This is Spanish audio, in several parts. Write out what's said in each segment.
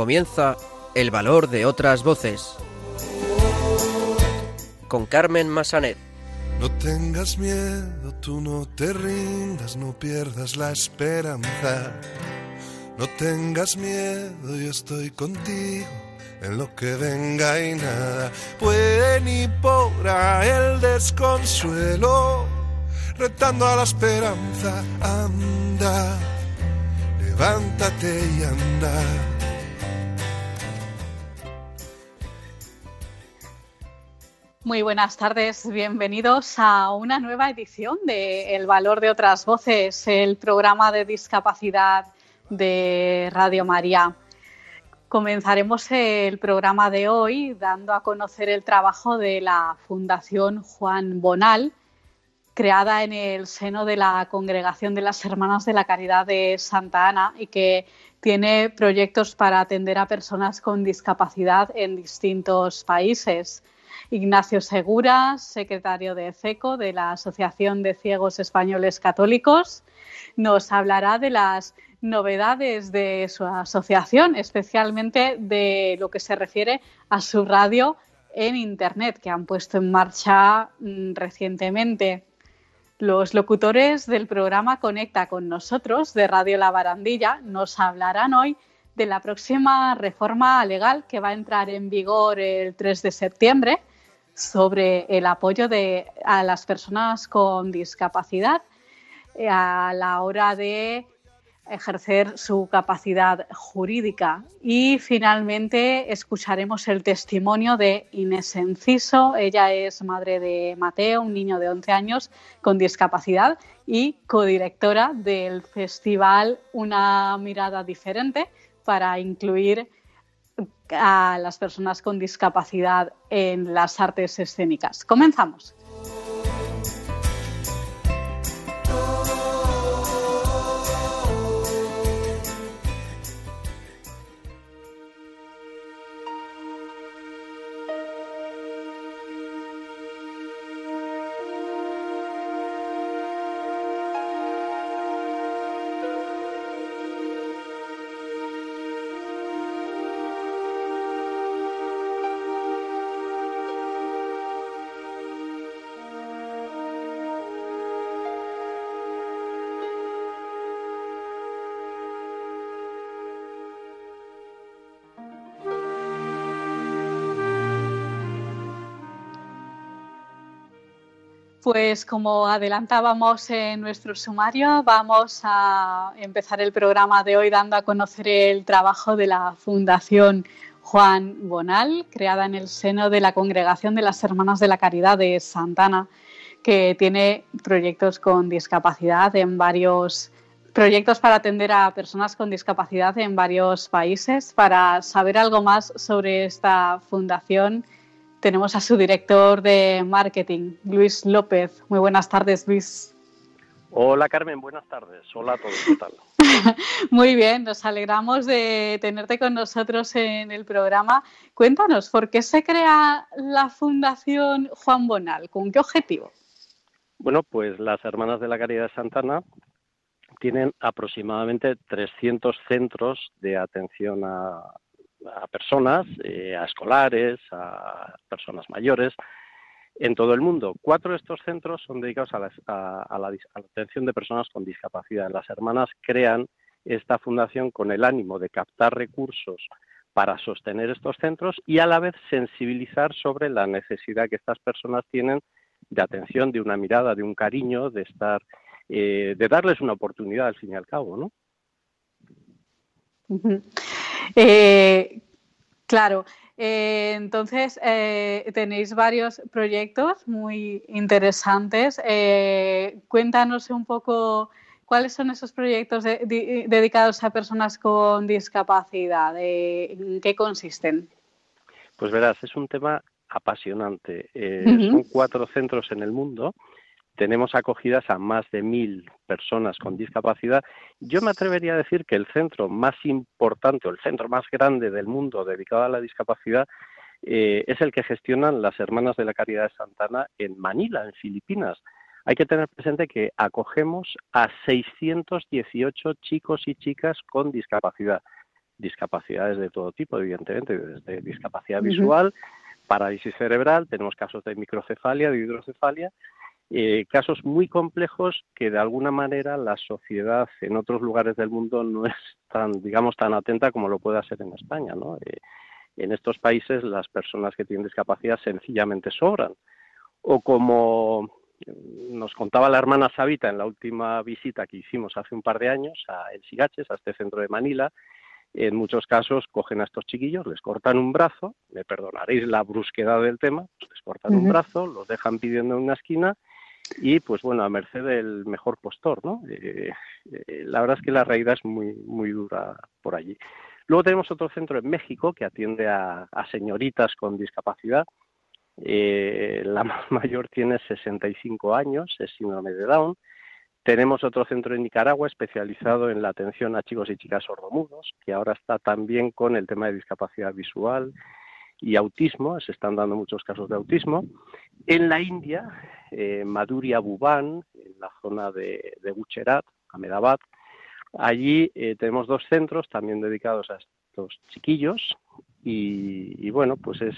Comienza El valor de otras voces. Con Carmen Massanet. No tengas miedo, tú no te rindas, no pierdas la esperanza. No tengas miedo, yo estoy contigo en lo que venga y nada puede ni podrá el desconsuelo, retando a la esperanza, anda, levántate y anda. Muy buenas tardes, bienvenidos a una nueva edición de El Valor de otras Voces, el programa de discapacidad de Radio María. Comenzaremos el programa de hoy dando a conocer el trabajo de la Fundación Juan Bonal, creada en el seno de la Congregación de las Hermanas de la Caridad de Santa Ana y que tiene proyectos para atender a personas con discapacidad en distintos países. Ignacio Segura, secretario de CECO, de la Asociación de Ciegos Españoles Católicos, nos hablará de las novedades de su asociación, especialmente de lo que se refiere a su radio en Internet, que han puesto en marcha mm, recientemente. Los locutores del programa Conecta con nosotros de Radio La Barandilla nos hablarán hoy de la próxima reforma legal que va a entrar en vigor el 3 de septiembre sobre el apoyo de, a las personas con discapacidad eh, a la hora de ejercer su capacidad jurídica. Y finalmente escucharemos el testimonio de Inés Enciso. Ella es madre de Mateo, un niño de 11 años con discapacidad y codirectora del festival Una mirada diferente para incluir a las personas con discapacidad en las artes escénicas. Comenzamos. Pues como adelantábamos en nuestro sumario, vamos a empezar el programa de hoy dando a conocer el trabajo de la Fundación Juan Bonal, creada en el seno de la Congregación de las Hermanas de la Caridad de Santana, que tiene proyectos con discapacidad en varios proyectos para atender a personas con discapacidad en varios países. Para saber algo más sobre esta fundación, tenemos a su director de marketing, Luis López. Muy buenas tardes, Luis. Hola Carmen, buenas tardes. Hola a todos, ¿qué tal? Muy bien, nos alegramos de tenerte con nosotros en el programa. Cuéntanos, ¿por qué se crea la Fundación Juan Bonal? ¿Con qué objetivo? Bueno, pues las Hermanas de la Caridad de Santana tienen aproximadamente 300 centros de atención a, a personas, eh, a escolares, a personas mayores, en todo el mundo. Cuatro de estos centros son dedicados a la, atención de personas con discapacidad. Las hermanas crean esta fundación con el ánimo de captar recursos para sostener estos centros y a la vez sensibilizar sobre la necesidad que estas personas tienen de atención, de una mirada, de un cariño, de estar, eh, de darles una oportunidad al fin y al cabo, ¿no? Eh, claro, eh, entonces eh, tenéis varios proyectos muy interesantes. cuéntanos un poco cuáles son esos proyectos dedicados a personas con discapacidad, en qué consisten. Pues verás, es un tema apasionante. Son cuatro centros en el mundo tenemos acogidas a más de mil personas con discapacidad. Yo me atrevería a decir que el centro más importante o el centro más grande del mundo dedicado a la discapacidad eh, es el que gestionan las Hermanas de la Caridad de Santana en Manila, en Filipinas. Hay que tener presente que acogemos a 618 chicos y chicas con discapacidad. discapacidades de todo tipo, evidentemente, desde discapacidad visual, parálisis cerebral, tenemos casos de microcefalia, de hidrocefalia, eh, casos muy complejos que de alguna manera la sociedad en otros lugares del mundo no es tan, digamos, tan atenta como lo puede ser en España, ¿no? Eh, en estos países las personas que tienen discapacidad sencillamente sobran. O como nos contaba la hermana Sabita en la última visita que hicimos hace un par de años a El Sigaches, a este centro de Manila, en muchos casos cogen a estos chiquillos, les cortan un brazo, me perdonaréis la brusquedad del tema, les cortan un brazo, los dejan pidiendo en una esquina y pues bueno, a merced del mejor postor, ¿no? Eh, eh, la verdad es que la realidad es muy, muy dura por allí. Luego tenemos otro centro en México que atiende a, señoritas con discapacidad. Eh, la más mayor tiene 65 años, es síndrome de Down. Tenemos otro centro en Nicaragua especializado en la atención a chicos y chicas sordomudos, que ahora está también con el tema de discapacidad visual y autismo, se están dando muchos casos de autismo. En la India, eh, Madhurya Bhuban, en la zona de, de Ahmedabad, allí eh, tenemos dos centros también dedicados a estos chiquillos y, y, bueno, pues es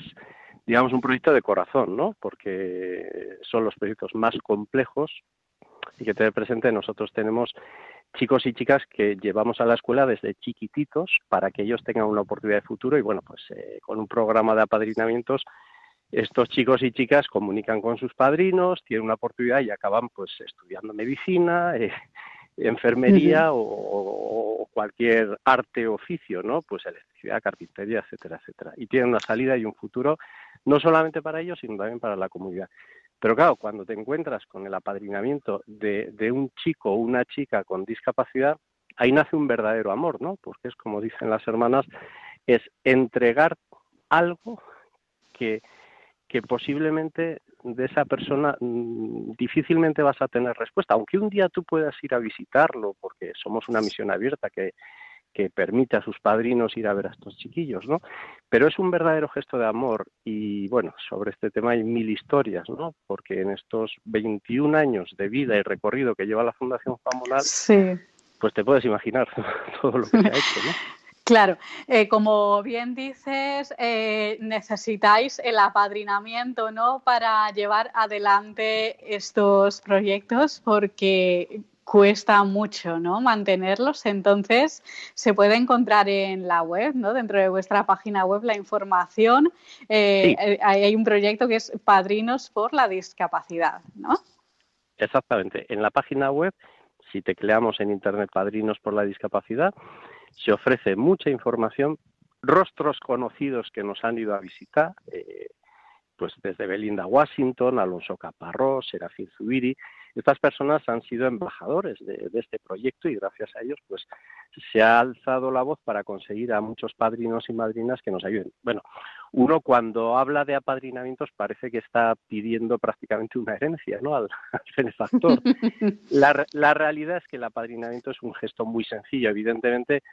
digamos un proyecto de corazón, ¿no? Porque son los proyectos más complejos y que tener presente nosotros tenemos chicos y chicas que llevamos a la escuela desde chiquititos para que ellos tengan una oportunidad de futuro y bueno, pues eh, con un programa de apadrinamientos estos chicos y chicas comunican con sus padrinos, tienen una oportunidad y acaban pues estudiando medicina, eh, enfermería o, cualquier arte o oficio, ¿no? Pues electricidad, carpintería, etcétera, etcétera. Y tienen una salida y un futuro no solamente para ellos, sino también para la comunidad. Pero claro, cuando te encuentras con el apadrinamiento de, un chico o una chica con discapacidad, ahí nace un verdadero amor, ¿no? Porque es como dicen las hermanas, es entregar algo que, que posiblemente de esa persona mm, difícilmente vas a tener respuesta, aunque un día tú puedas ir a visitarlo, porque somos una misión abierta que, que permite a sus padrinos ir a ver a estos chiquillos, ¿no? Pero es un verdadero gesto de amor y bueno, sobre este tema hay mil historias, ¿no? Porque en estos 21 años de vida y recorrido que lleva la Fundación Famonal, sí. pues te puedes imaginar todo lo que se ha hecho, ¿no? Claro, eh, como bien dices, eh, necesitáis el apadrinamiento, ¿no? Para llevar adelante estos proyectos, porque cuesta mucho ¿no? mantenerlos, entonces se puede encontrar en la web, ¿no? dentro de vuestra página web, la información. Eh, eh, hay un proyecto que es Padrinos por la Discapacidad, ¿no? Exactamente. En la página web, si tecleamos en Internet Padrinos por la Discapacidad, se ofrece mucha información, rostros conocidos que nos han ido a visitar, eh, pues desde Belinda Washington, Alonso Caparrós, Serafín Zubiri, estas personas han sido embajadores de, este proyecto y gracias a ellos pues se ha alzado la voz para conseguir a muchos padrinos y madrinas que nos ayuden. Bueno, uno cuando habla de apadrinamientos parece que está pidiendo prácticamente una herencia ¿no? al, benefactor. La, la realidad es que el apadrinamiento es un gesto muy sencillo. Evidentemente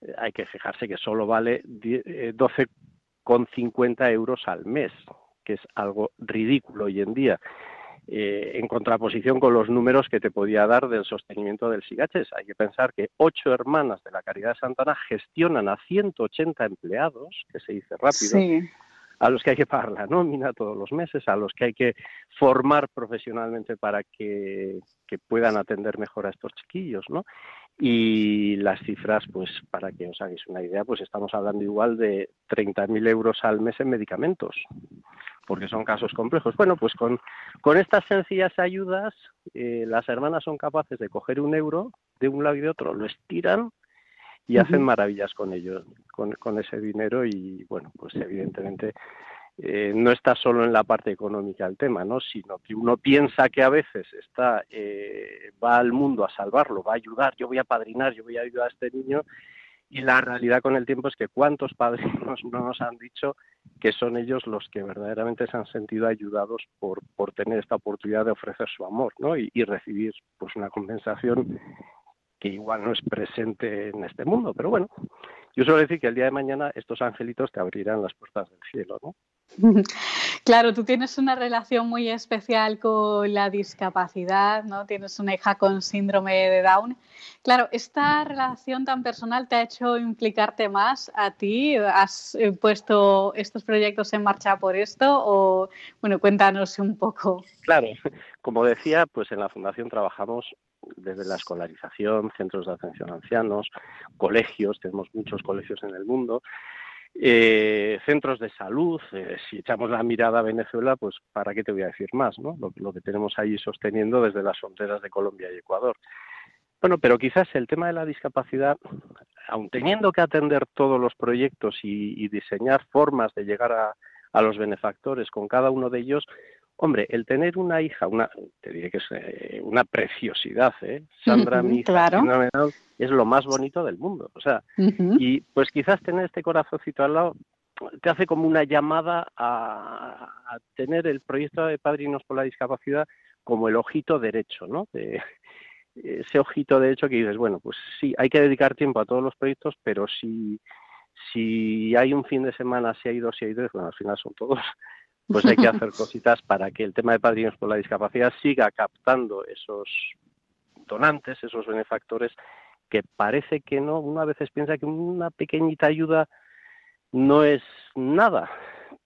eh, hay que fijarse que solo vale 12,50 eh, euros al mes, que es algo ridículo hoy en día. Eh, en contraposición con los números que te podía dar del sostenimiento del SIGACHES. Hay que pensar que ocho hermanas de la Caridad de Santana gestionan a 180 empleados, que se dice rápido, a los que hay que pagar la nómina todos los meses, a los que hay que formar profesionalmente para que, que puedan atender mejor a estos chiquillos, ¿no? Y las cifras, pues para que os hagáis una idea, pues estamos hablando igual de 30.000 euros al mes en medicamentos porque son casos complejos. Bueno, pues con, con estas sencillas ayudas, eh, las hermanas son capaces de coger un euro de un lado y de otro, lo estiran y hacen maravillas con ello, con, con, ese dinero y bueno, pues evidentemente eh, no está solo en la parte económica el tema, ¿no? Sino que uno piensa que a veces está, eh, va al mundo a salvarlo, va a ayudar, yo voy a padrinar, yo voy a ayudar a este niño y la realidad con el tiempo es que cuántos padres no nos han dicho que son ellos los que verdaderamente se han sentido ayudados por, por tener esta oportunidad de ofrecer su amor ¿no? y, recibir pues una compensación que igual no es presente en este mundo, pero bueno, yo suelo decir que el día de mañana estos angelitos te abrirán las puertas del cielo, ¿no? Claro, tú tienes una relación muy especial con la discapacidad, ¿no? Tienes una hija con síndrome de Down. Claro, ¿esta relación tan personal te ha hecho implicarte más a ti? ¿Has eh, puesto estos proyectos en marcha por esto? O, bueno, cuéntanos un poco. Claro, como decía, pues en la Fundación trabajamos desde la escolarización, centros de atención a ancianos, colegios, tenemos muchos colegios en el mundo, eh, centros de salud, eh, si echamos la mirada a Venezuela, pues para qué te voy a decir más, ¿no? Lo, que tenemos ahí sosteniendo desde las fronteras de Colombia y Ecuador. Bueno, pero quizás el tema de la discapacidad, aun teniendo que atender todos los proyectos y, diseñar formas de llegar a, los benefactores con cada uno de ellos, Hombre, el tener una hija, una, te diré que es eh, una preciosidad, ¿eh? Sandra, mi hija, es lo más bonito del mundo. O sea, y pues quizás tener este corazoncito al lado te hace como una llamada a, tener el proyecto de Padrinos por la Discapacidad como el ojito derecho, ¿no? De, ese ojito derecho que dices, bueno, pues sí, hay que dedicar tiempo a todos los proyectos, pero si, si hay un fin de semana, si hay dos, si hay tres, bueno, al final son todos, pues hay que hacer cositas para que el tema de padrinos por la discapacidad siga captando esos donantes, esos benefactores, que parece que no, una veces piensa que una pequeñita ayuda no es nada,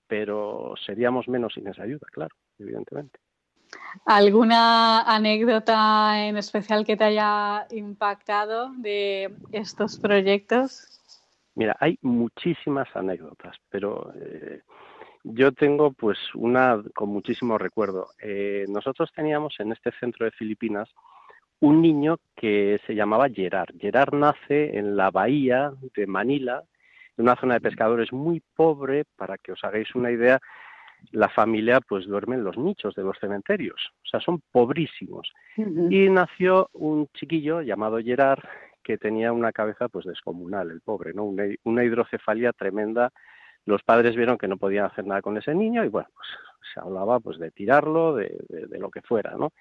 pero seríamos menos sin esa ayuda, claro, evidentemente. ¿Alguna anécdota en especial que te haya impactado de estos proyectos? Mira, hay muchísimas anécdotas, pero eh, yo tengo pues una con muchísimo recuerdo. Eh, nosotros teníamos en este centro de Filipinas un niño que se llamaba Gerard. Gerard nace en la bahía de Manila, en una zona de pescadores muy pobre, para que os hagáis una idea, la familia pues duerme en los nichos de los cementerios, o sea, son pobrísimos. Y nació un chiquillo llamado Gerard que tenía una cabeza pues descomunal, el pobre, ¿no? una hidrocefalia tremenda los padres vieron que no podían hacer nada con ese niño y bueno, pues se hablaba pues de tirarlo, de, lo que fuera, ¿no?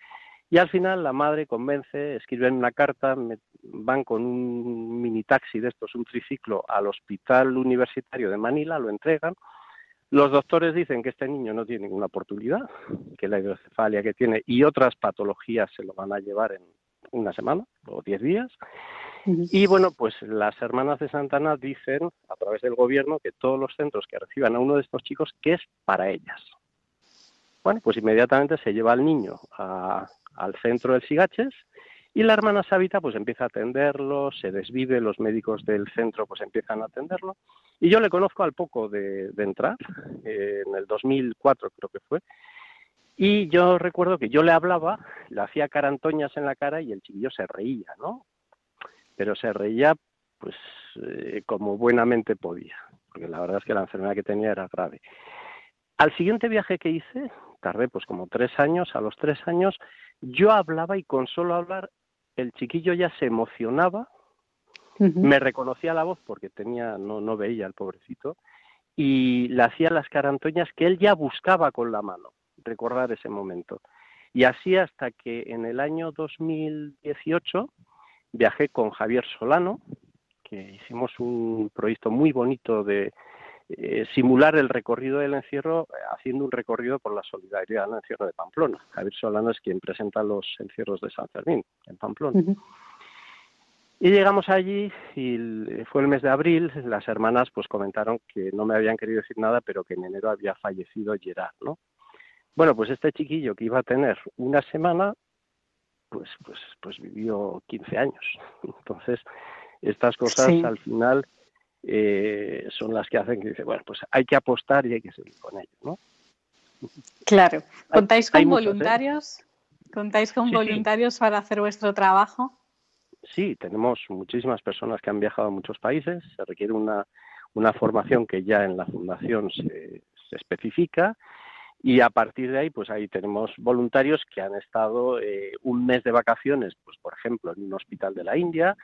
Y al final la madre convence, escriben una carta, van con un mini taxi de estos, un triciclo, al hospital universitario de Manila, lo entregan. Los doctores dicen que este niño no tiene ninguna oportunidad, que la hidrocefalia que tiene y otras patologías se lo van a llevar en una semana o diez días. Y bueno, pues las hermanas de Santana dicen a través del gobierno que todos los centros que reciban a uno de estos chicos que es para ellas. Bueno, pues inmediatamente se lleva al niño al centro del Sigaches y la hermana Sabita pues empieza a atenderlo, se desvive, los médicos del centro pues empiezan a atenderlo. Y yo le conozco al poco de, entrar, eh, en el 2004 creo que fue, y yo recuerdo que yo le hablaba, le hacía carantoñas en la cara y el chiquillo se reía, ¿no? Pero se reía pues eh, como buenamente podía, porque la verdad es que la enfermedad que tenía era grave. Al siguiente viaje que hice, tardé pues como tres años, a los tres años, yo hablaba y con solo hablar el chiquillo ya se emocionaba, me reconocía la voz porque tenía, no, no veía al pobrecito, y le hacía las carantoñas que él ya buscaba con la mano, recordar ese momento. Y así hasta que en el año 2018 viajé con Javier Solano, que hicimos un proyecto muy bonito de eh, simular el recorrido del encierro eh, haciendo un recorrido por la solidaridad del encierro de Pamplona. Javier Solano es quien presenta los encierros de San Fermín en Pamplona. Y llegamos allí y fue el mes de abril, las hermanas pues comentaron que no me habían querido decir nada, pero que en enero había fallecido Gerard, ¿no? Bueno, pues este chiquillo que iba a tener una semana pues, pues, pues vivió 15 años. Entonces, estas cosas al final eh, son las que hacen que dice, bueno, pues hay que apostar y hay que seguir con ello, ¿no? Claro. ¿Contáis con ¿eh? voluntarios? ¿Contáis con voluntarios para hacer vuestro trabajo? Sí, tenemos muchísimas personas que han viajado a muchos países. Se requiere una, una formación que ya en la fundación se, se especifica y a partir de ahí, pues ahí tenemos voluntarios que han estado eh, un mes de vacaciones, pues por ejemplo, en un hospital de la India,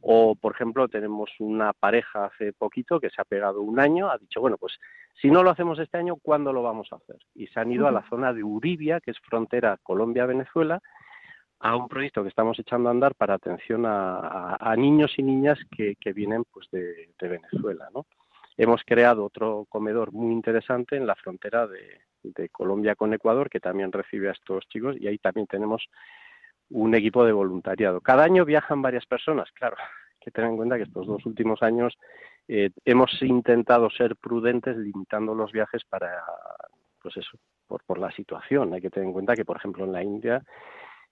o por ejemplo, tenemos una pareja hace poquito que se ha pegado un año, ha dicho, bueno, pues si no lo hacemos este año, ¿cuándo lo vamos a hacer? Y se han ido a la zona de Uribia, que es frontera Colombia-Venezuela, a un proyecto que estamos echando a andar para atención a, niños y niñas que, vienen pues de, de Venezuela, ¿no? Hemos creado otro comedor muy interesante en la frontera de, de Colombia con Ecuador, que también recibe a estos chicos, y ahí también tenemos un equipo de voluntariado. Cada año viajan varias personas, claro, hay que tener en cuenta que estos dos últimos años eh, hemos intentado ser prudentes limitando los viajes para, pues eso, por, por la situación. Hay que tener en cuenta que, por ejemplo, en la India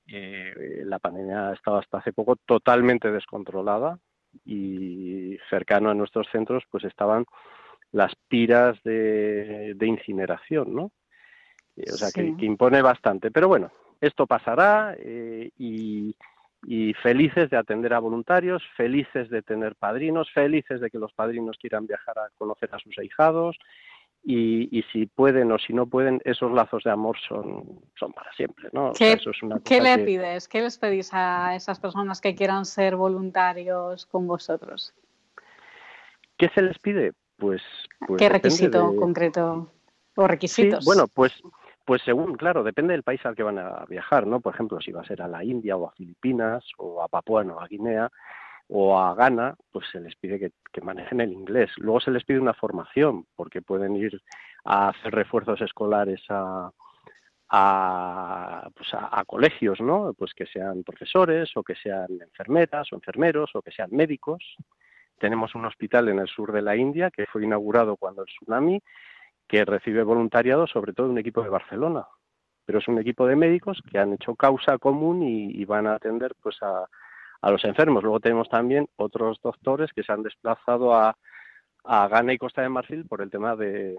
eh, la pandemia estaba hasta hace poco totalmente descontrolada y cercano a nuestros centros pues estaban las piras de, incineración, ¿no? Eh, o sea, que, impone bastante. Pero bueno, esto pasará eh, y, y, felices de atender a voluntarios, felices de tener padrinos, felices de que los padrinos quieran viajar a conocer a sus ahijados y, si pueden o si no pueden, esos lazos de amor son, son para siempre, ¿no? ¿Qué, le pides? ¿Qué les pedís a esas personas que quieran ser voluntarios con vosotros? ¿Qué se les pide? Pues... pues ¿Qué requisito concreto o requisitos? bueno, pues pues según, claro, depende del país al que van a viajar, ¿no? Por ejemplo, si va a ser a la India o a Filipinas o a Papua Nueva Guinea, o a Ghana, pues se les pide que, manejen el inglés. Luego se les pide una formación, porque pueden ir a hacer refuerzos escolares a, a, pues a, colegios, ¿no? Pues que sean profesores o que sean enfermeras o enfermeros o que sean médicos. Tenemos un hospital en el sur de la India que fue inaugurado cuando el tsunami, que recibe voluntariado sobre todo un equipo de Barcelona. Pero es un equipo de médicos que han hecho causa común y, y van a atender pues a, a los enfermos. Luego tenemos también otros doctores que se han desplazado a, a Ghana y Costa de Marfil por el tema de,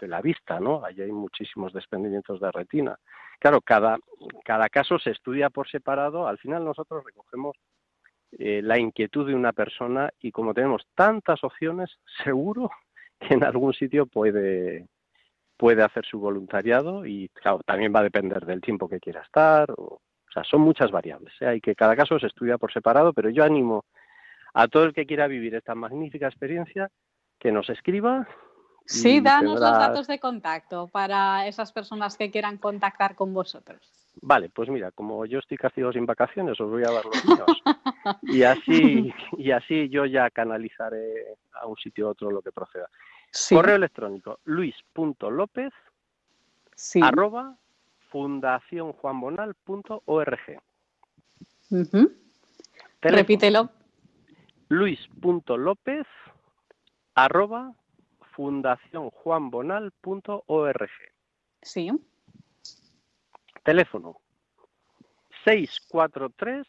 la vista, ¿no? Allí hay muchísimos desprendimientos de retina. Claro, cada, cada caso se estudia por separado. Al final nosotros recogemos eh, la inquietud de una persona y como tenemos tantas opciones, seguro que en algún sitio puede, puede hacer su voluntariado y claro, también va a depender del tiempo que quiera estar o, o sea, son muchas variables. ¿eh? Hay que cada caso se estudia por separado, pero yo animo a todo el que quiera vivir esta magnífica experiencia que nos escriba. Sí, danos los datos de contacto para esas personas que quieran contactar con vosotros. Vale, pues mira, como yo estoy castigo sin vacaciones, os voy a dar los míos. y así, y así yo ya canalizaré a un sitio u otro lo que proceda. Correo electrónico luis.lópez sí. arroba fundacionjuanbonal.org. Repítelo. Luis.lópez arroba fundacionjuanbonal.org. Sí. Teléfono 643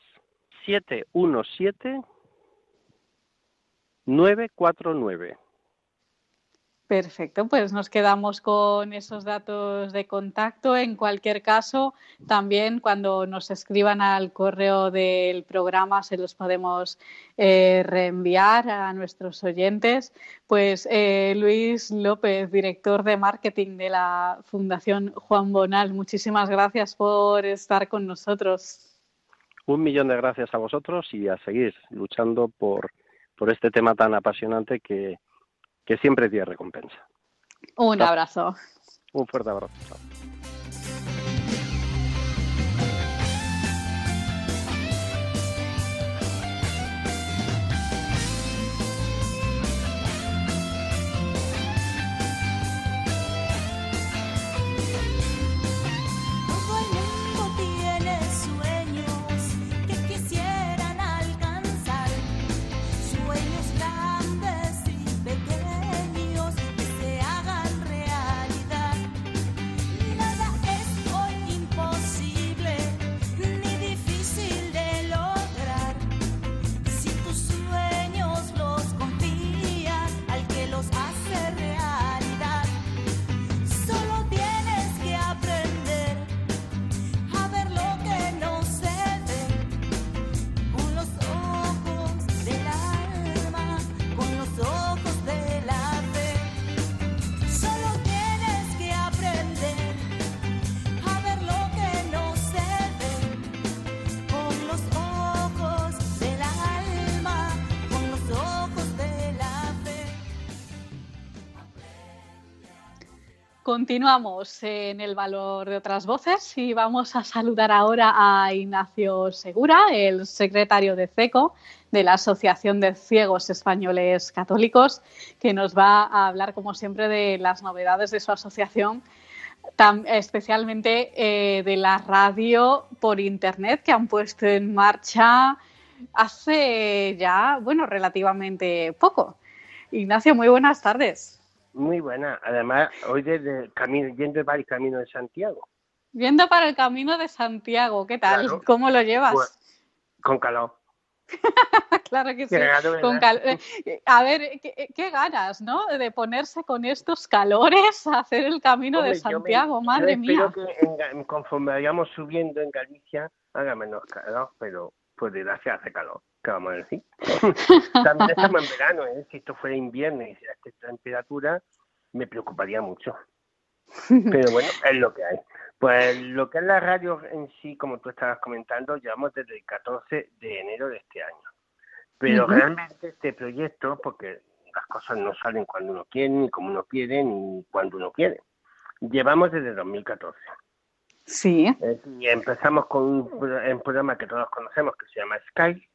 717 949. Perfecto, pues nos quedamos con esos datos de contacto. En cualquier caso, también cuando nos escriban al correo del programa se los podemos eh, reenviar a nuestros oyentes. Pues eh, Luis López, director de marketing de la Fundación Juan Bonal, muchísimas gracias por estar con nosotros. Un millón de gracias a vosotros y a seguir luchando por, por este tema tan apasionante que que siempre tiene recompensa. Un abrazo. Un fuerte abrazo. Continuamos en el valor de otras voces y vamos a saludar ahora a Ignacio Segura, el secretario de CECO, de la Asociación de Ciegos Españoles Católicos, que nos va a hablar, como siempre, de las novedades de su asociación, especialmente eh, de la radio por Internet que han puesto en marcha hace ya, bueno, relativamente poco. Ignacio, muy buenas tardes. Muy buena. Además, hoy desde el camino, yendo para el camino de Santiago. Yendo para el camino de Santiago, ¿qué tal? ¿Cómo lo llevas? Pues, con calor. claro que sí. Eh, a ver, ¿qué, ganas, ¿no? De ponerse con estos calores a hacer el camino de Santiago, madre mía. Espero que conforme vayamos subiendo en Galicia haga menos calor, pero pues desgracia hace calor. ¿Qué vamos a decir? También estamos en verano, ¿eh? Si esto fuera invierno y esta temperatura, me preocuparía mucho. Pero bueno, es lo que hay. Pues lo que es la radio en sí, como tú estabas comentando, llevamos desde el 14 de enero de este año. Pero realmente este proyecto, porque las cosas no salen cuando uno quiere, ni como uno quiere, ni cuando uno quiere. Llevamos desde 2014. Sí. y empezamos con un, programa que todos conocemos que se llama Skype,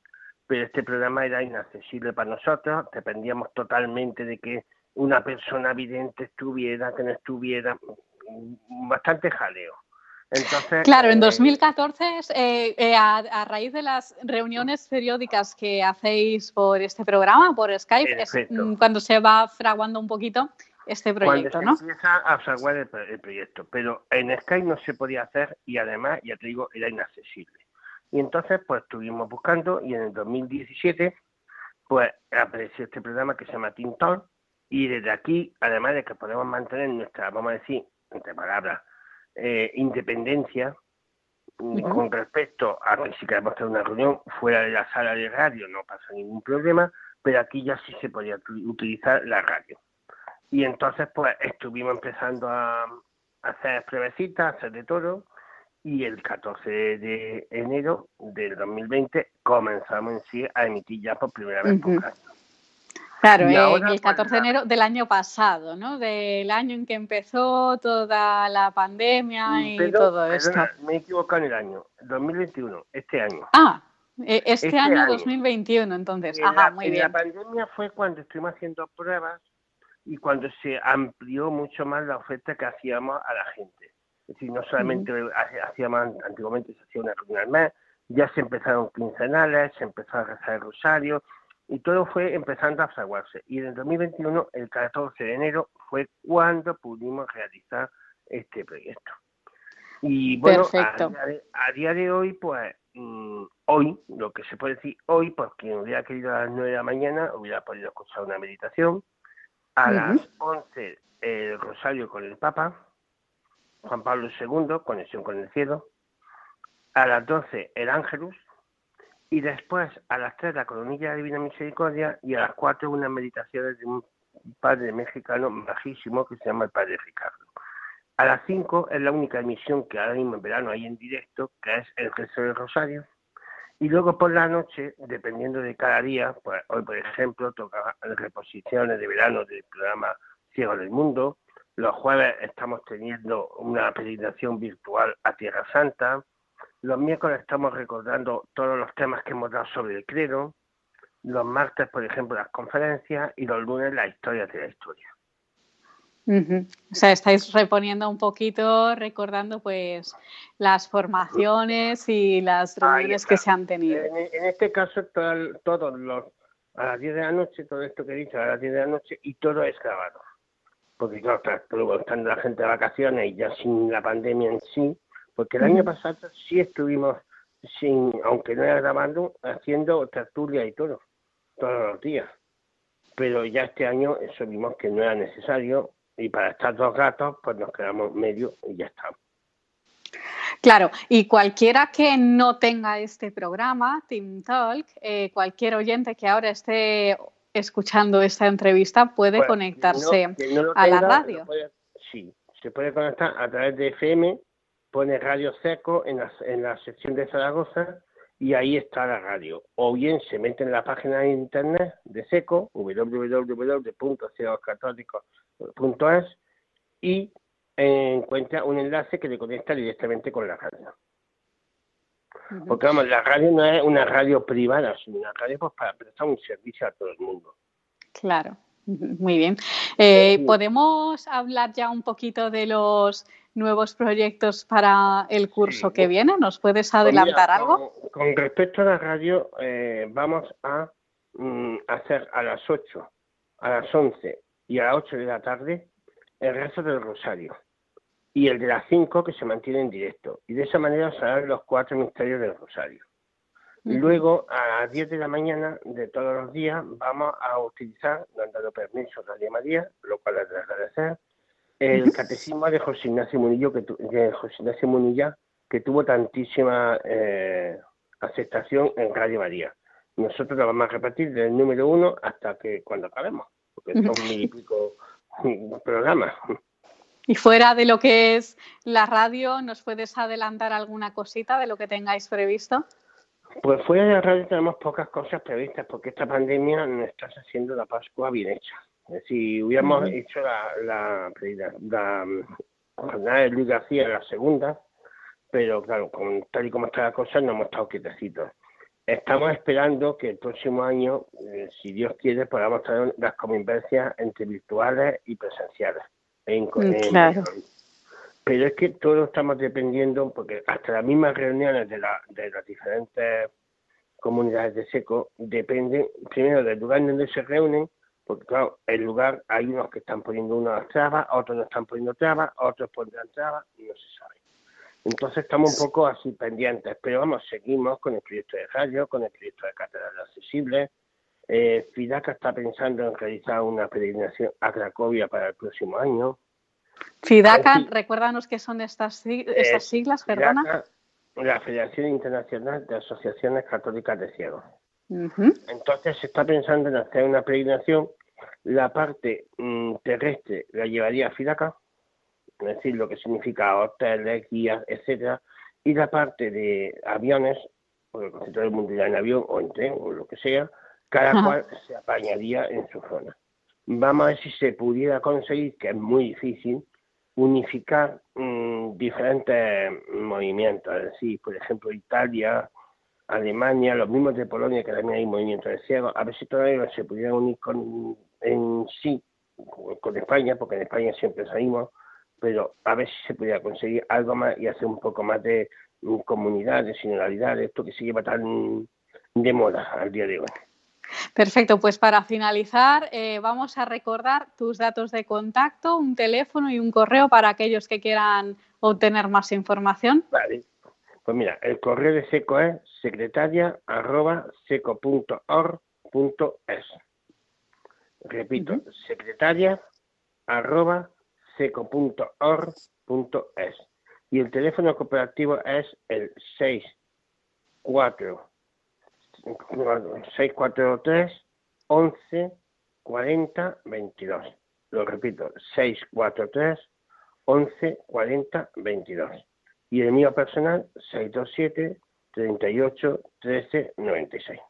pero este programa era inaccesible para nosotros, dependíamos totalmente de que una persona vidente estuviera, que no estuviera, bastante jaleo. Entonces, claro, en 2014, eh, eh, a, raíz de las reuniones periódicas que hacéis por este programa, por Skype, es mm, cuando se va fraguando un poquito este proyecto, cuando se empieza a fraguar el, proyecto, pero en Skype no se podía hacer y además, ya te digo, era inaccesible. Y entonces, pues estuvimos buscando y en el 2017, pues apareció este programa que se llama Tintón y desde aquí, además de que podemos mantener nuestra, vamos a decir, entre palabras, eh, independencia con respecto a que si queremos hacer una reunión fuera de la sala de radio no pasa ningún problema, pero aquí ya sí se podía utilizar la radio. Y entonces pues estuvimos empezando a, hacer pruebecitas, hacer de todo, y el 14 de enero del 2020 comenzamos en sí a emitir ya por primera vez por radio. Claro, el 14 de enero del año pasado, ¿no? Del año en que empezó toda la pandemia y todo esto. me he equivocado en el año, 2021, este año. Ah, e, este, este año, 2021, entonces. Ajá, muy bien. La pandemia fue cuando estuvimos haciendo pruebas y cuando se amplió mucho más la oferta que hacíamos a la gente. Es decir, no solamente hacíamos, antiguamente se hacía una reunión al mes, ya se empezaron quincenales, se empezó a rezar el rosario, y todo fue empezando a fraguarse. Y en el 2021, el 14 de enero, fue cuando pudimos realizar este proyecto. Y bueno, a día, de, hoy, pues mm, hoy, lo que se puede decir hoy, pues quien hubiera querido a las 9 de la mañana hubiera podido escuchar una meditación. A las 11, el Rosario con el Papa, Juan Pablo II, Conexión con el Cielo. A las 12, el Ángelus, y después a las 3 la coronilla de Divina Misericordia y a las 4 unas meditaciones de un padre mexicano bajísimo que se llama el padre Ricardo. A las 5 es la única emisión que ahora mismo en verano hay en directo, que es el Jesús del Rosario. Y luego por la noche, dependiendo de cada día, pues hoy por ejemplo toca reposiciones de verano del programa Ciego del Mundo. Los jueves estamos teniendo una peregrinación virtual a Tierra Santa los miércoles estamos recordando todos los temas que hemos dado sobre el credo. Los martes, por ejemplo, las conferencias y los lunes la historia de la historia. O sea, estáis reponiendo un poquito, recordando pues las formaciones y las reuniones que se han tenido. En, este caso, todos los a las 10 de la noche, todo esto que he dicho, a las 10 de la noche, y todo es grabado. Porque claro, luego estando la gente de vacaciones y ya sin la pandemia en sí, porque el año pasado sí estuvimos, sin, aunque no era grabando, haciendo tertulia y todo, todos los días. Pero ya este año eso vimos que no era necesario y para estar dos ratos pues nos quedamos medio y ya estamos. Claro, y cualquiera que no tenga este programa, Team Talk, eh, cualquier oyente que ahora esté escuchando esta entrevista puede conectarse a la radio. sí, se puede conectar a través de FM pone Radio Seco en la, en la sección de Zaragoza y ahí está la radio. O bien se mete en la página de internet de Seco, www.cegoscatólicos.es, y encuentra un enlace que le conecta directamente con la radio. Porque vamos, la radio no es una radio privada, sino una radio pues, para prestar un servicio a todo el mundo. Claro, muy bien. Eh, ¿Podemos hablar ya un poquito de los nuevos proyectos para el curso que viene? ¿Nos puedes pues adelantar algo? Con, respecto a la radio, eh, vamos a mm, hacer a las 8, a las 11 y a las 8 de la tarde el resto del rosario y el de las 5 que se mantiene en directo. Y de esa manera se los cuatro misterios del rosario. Luego, a las 10 de la mañana de todos los días, vamos a utilizar, no han dado permiso Radio María, lo cual es de agradecer, el catecismo de José Ignacio Munillo, que de José Ignacio Munilla, que tuvo tantísima eh, aceptación en Radio María. Nosotros lo vamos a repetir del número uno hasta que cuando acabemos, porque son mil y pico programas. Y fuera de lo que es la radio, ¿nos puedes adelantar alguna cosita de lo que tengáis previsto? Pues fuera de la radio tenemos pocas cosas previstas porque esta pandemia nos está haciendo la Pascua bien hecha. Si hubiéramos hecho la, la, la, jornada de Luis García la segunda, pero claro, con, tal y como está la cosa, no hemos estado quietecitos. Estamos esperando que el próximo año, eh, si Dios quiere, podamos tener las convivencias entre virtuales y presenciales. Mm, claro. Pero es que todos estamos dependiendo, porque hasta las mismas reuniones de, la, de las diferentes comunidades de seco dependen primero del lugar donde se reúnen, porque claro, el lugar hay unos que están poniendo unas trabas, otros no están poniendo trabas, otros pondrán trabas y no se sabe. Entonces estamos un poco así pendientes, pero vamos, seguimos con el proyecto de radio, con el proyecto de catedral accesible. Eh, Fidaca está pensando en realizar una peregrinación a Cracovia para el próximo año. Fidaca, recuérdanos qué son estas, estas siglas, perdona. la Federación Internacional de Asociaciones Católicas de Ciegos. Entonces se está pensando en hacer una peregrinación. La parte mm, terrestre la llevaría a Fidaca, es decir, lo que significa hoteles, guías, etcétera, y la parte de aviones, porque todo el mundo irá en avión o en tren o lo que sea, cada cual se apañaría en su zona. Vamos a ver si se pudiera conseguir, que es muy difícil, unificar mm, diferentes movimientos, es decir, por ejemplo, Italia, Alemania, los mismos de Polonia, que también hay movimientos de ciegos, a ver si todavía se pudiera unir con, en sí con España, porque en España siempre salimos, pero a ver si se pudiera conseguir algo más y hacer un poco más de mm, comunidad, de sinodalidad, esto que se lleva tan de moda al día de hoy. Perfecto, pues para finalizar eh, vamos a recordar tus datos de contacto, un teléfono y un correo para aquellos que quieran obtener más información. Vale, pues mira, el correo de SECO es secretaria arroba Repito, secretaria arroba seco.org.es. Y el teléfono cooperativo es el 64 643 11 40 22. Lo repito, 643 11 40 22. Y el mío personal, 627 38 13 96.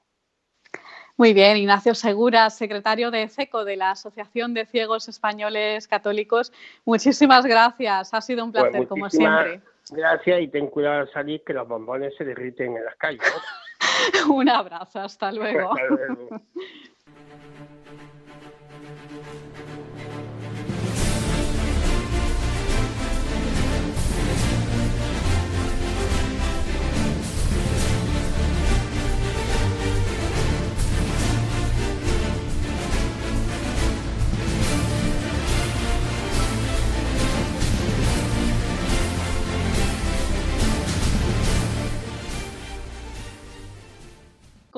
Muy bien, Ignacio Segura, secretario de CECO de la Asociación de Ciegos Españoles Católicos. Muchísimas gracias, ha sido un pues placer, como siempre. Gracias y ten cuidado al salir que los bombones se derriten en las calles. un abrazo, hasta luego. Hasta luego.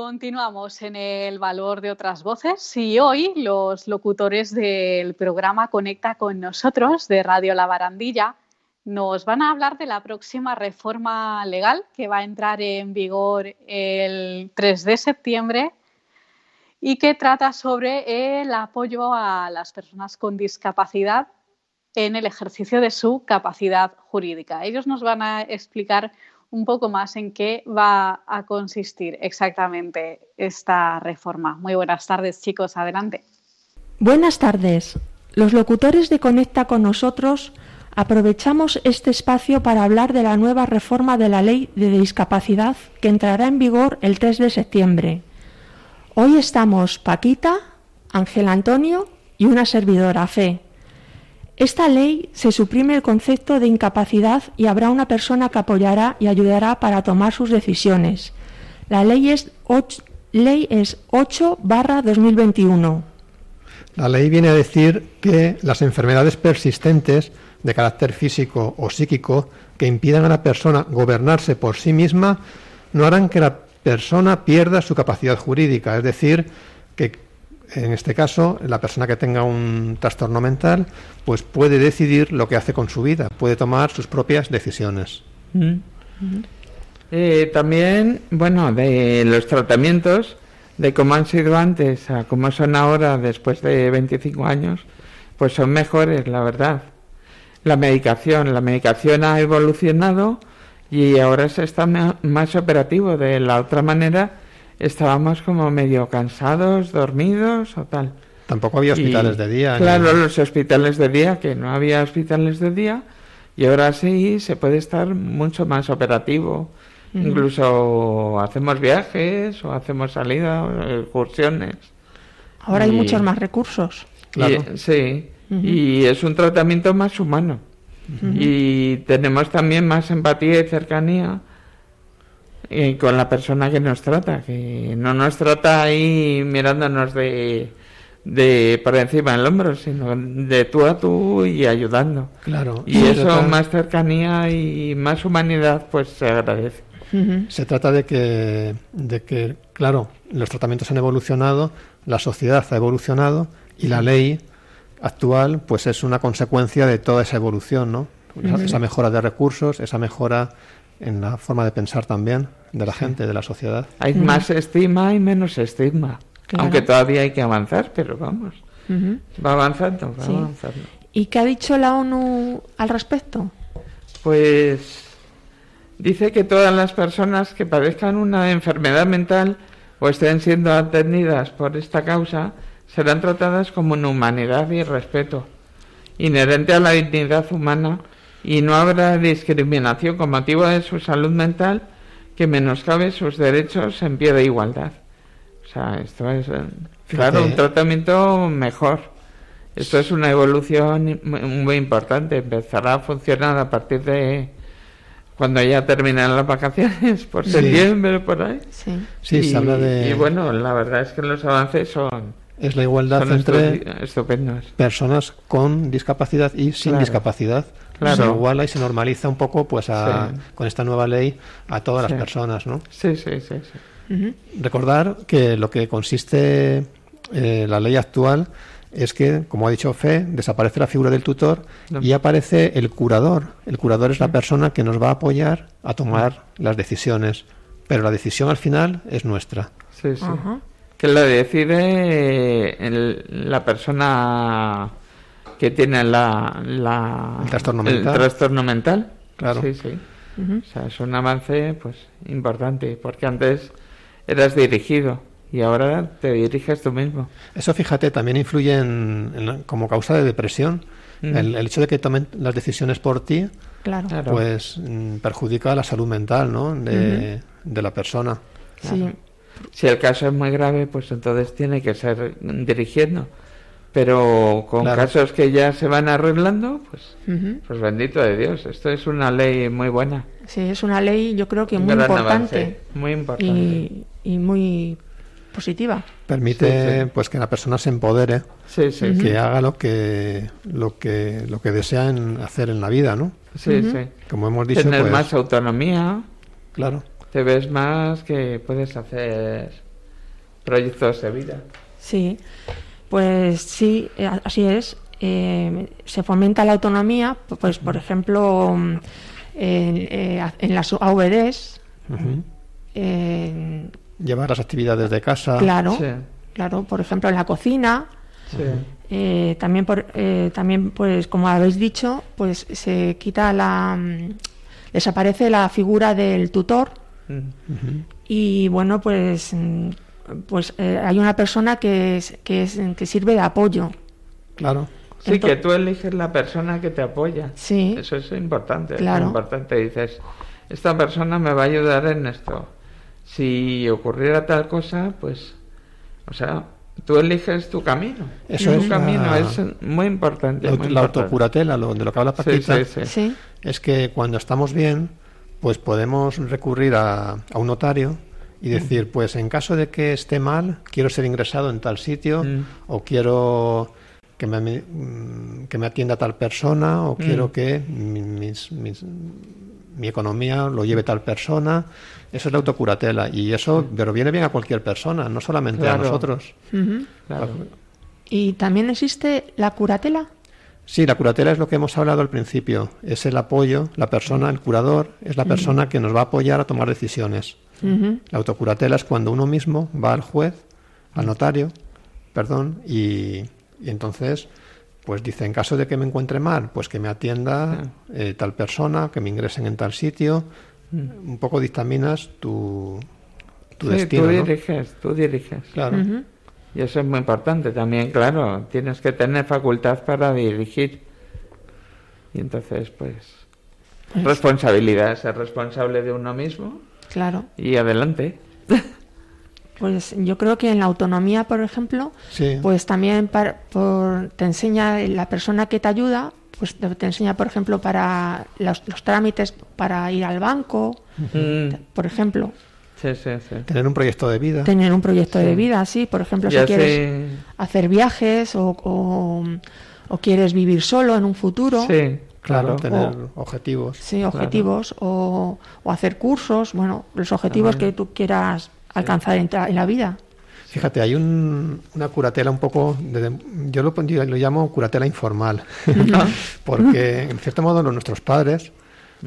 Continuamos en el valor de otras voces y hoy los locutores del programa Conecta con nosotros de Radio La Barandilla nos van a hablar de la próxima reforma legal que va a entrar en vigor el 3 de septiembre y que trata sobre el apoyo a las personas con discapacidad en el ejercicio de su capacidad jurídica. Ellos nos van a explicar un poco más en qué va a consistir exactamente esta reforma. Muy buenas tardes, chicos, adelante. Buenas tardes. Los locutores de Conecta con nosotros Aprovechamos este espacio para hablar de la nueva reforma de la Ley de Discapacidad que entrará en vigor el 3 de septiembre. Hoy estamos Paquita, Ángel Antonio y una servidora, Fe. Esta ley se suprime el concepto de incapacidad y habrá una persona que apoyará y ayudará para tomar sus decisiones. La ley es 8, ley es 8 barra 2021. La ley viene a decir que las enfermedades persistentes de carácter físico o psíquico que impidan a la persona gobernarse por sí misma no harán que la persona pierda su capacidad jurídica, es decir, que en este caso la persona que tenga un trastorno mental pues puede decidir lo que hace con su vida, puede tomar sus propias decisiones. Mm. Eh, también, bueno, de los tratamientos, de cómo han sido antes a cómo son ahora después de 25 años, pues son mejores, la verdad la medicación. La medicación ha evolucionado y ahora se está más operativo. De la otra manera estábamos como medio cansados, dormidos o tal. Tampoco había hospitales de día. Claro, los hospitales de día, que no había hospitales de día, y ahora sí se puede estar mucho más operativo. Incluso hacemos viajes o hacemos salidas, excursiones. Ahora hay muchos más recursos. Claro. sí y es un tratamiento más humano. Y tenemos también más empatía y cercanía eh, con la persona que nos trata, que no nos trata ahí mirándonos de, de por encima del hombro, sino de tú a tú y ayudando. Claro. Y eso, más cercanía y más humanidad, pues se agradece. Se trata de que, de que, claro, los tratamientos han evolucionado, la sociedad ha evolucionado y la ley actual pues es una consecuencia de toda esa evolución, ¿no? Esa mejora de recursos, esa mejora en la forma de pensar también de la gente, de la sociedad. Hay más estigma y menos estigma, aunque todavía hay que avanzar, pero vamos, va avanzando, va avanzando. ¿Y qué ha dicho la ONU al respecto? Pues dice que todas las personas que padezcan una enfermedad mental o estén siendo atendidas por esta causa serán tratadas como en humanidad y respeto, inherente a la dignidad humana, y no habrá discriminación con motivo de su salud mental que menoscabe sus derechos en pie de igualdad. O sea, esto es, eh, claro, un tratamiento mejor. Esto es una evolución muy importante. Empezará a funcionar a partir de cuando ya terminan las vacaciones, por septiembre, por ahí. Sí, sí se habla de... Y bueno, la verdad es que los avances son es la igualdad entre personas con discapacidad y sin discapacidad. Se iguala y se normaliza un poco pues con esta nueva ley a todas las personas, ¿no? Sí, sí, sí. Recordar que lo que consiste eh, la ley actual es que, como ha dicho Fe, desaparece la figura del tutor y aparece el curador. El curador es la persona que nos va a apoyar a tomar las decisiones, pero la decisión al final es nuestra. Sí, sí que lo decide la persona que tiene la, el, trastorno mental. Claro. Sí, sí. O sea, es un avance pues importante, porque antes eras dirigido y ahora te diriges tú mismo. Eso, fíjate, también influye en, como causa de depresión. el, hecho de que tomen las decisiones por ti, claro. pues mm, perjudica la salud mental ¿no? de, de la persona. Sí. Si el caso es muy grave, pues entonces tiene que ser dirigiendo. Pero con casos que ya se van arreglando, pues, pues bendito de Dios. Esto es una ley muy buena. Sí, es una ley, yo creo que muy importante. muy importante. Y, muy positiva. Permite pues que la persona se empodere, que haga lo que lo que lo que desean hacer en la vida, ¿no? Sí, sí. Como hemos dicho, tener pues más autonomía. Claro te ves más que puedes hacer proyectos de vida. Sí, pues sí, eh, así es. Eh, se fomenta la autonomía, pues por ejemplo, en, eh, las AVDs. Llevar las actividades de casa. Claro, claro. Por ejemplo, en la cocina. también, por, también, pues como habéis dicho, pues se quita la, mm, desaparece la figura del tutor y bueno, pues, pues eh, hay una persona que, es, que, es, que sirve de apoyo. Claro. Sí, que tú eliges la persona que te apoya. Sí. Eso es importante. Claro. Es importante. Dices, esta persona me va a ayudar en esto. Si ocurriera tal cosa, pues, o sea, tú eliges tu camino. Eso tu es camino la- es muy importante. La, muy la importante. autocuratela, lo, de lo que habla Sí, Paquita, sí, sí. Sí. es que cuando estamos bien, pues podemos recurrir a, a un notario y decir, pues en caso de que esté mal, quiero ser ingresado en tal sitio Mm. o quiero que me, mm, que me atienda tal persona o quiero Mm. que mi, mis- mis- mi economía lo lleve tal persona. Eso es la autocuratela y eso, pero viene bien a cualquier persona, no solamente Claro. a nosotros. Claro. Y también existe la curatela. Sí, la curatela es lo que hemos hablado al principio. Es el apoyo, la persona, el curador, es la persona que nos va a apoyar a tomar decisiones. Ujú. La autocuratela es cuando uno mismo va al juez, al notario, perdón, y, y entonces, pues dice, en caso de que me encuentre mal, pues que me atienda eh, tal persona, que me ingresen en tal sitio. Un poco dictaminas tu, tu Sí, destino. tú ¿no? diriges, tú diriges. Claro. Y eso es muy importante también, claro. Tienes que tener facultad para dirigir. Y entonces, pues, responsabilidad, ser responsable de uno mismo Claro. y adelante. Pues yo creo que en la autonomía, por ejemplo, Sí. pues también par- por- te enseña la persona que te ayuda, pues te, te enseña, por ejemplo, para los, los trámites para ir al banco, por ejemplo, sí, sí, sí. Tener un proyecto de vida. tener un proyecto de vida, sí, por ejemplo, Ya si quieres hacer viajes o, o- o quieres vivir solo en un futuro, Sí, Claro, tener objetivos. sí, objetivos o, o hacer cursos, bueno, los objetivos que tú quieras alcanzar en, la vida. Fíjate, hay un- una curatela un poco, de- yo lo, yo lo llamo curatela informal, porque en cierto modo los- nuestros padres,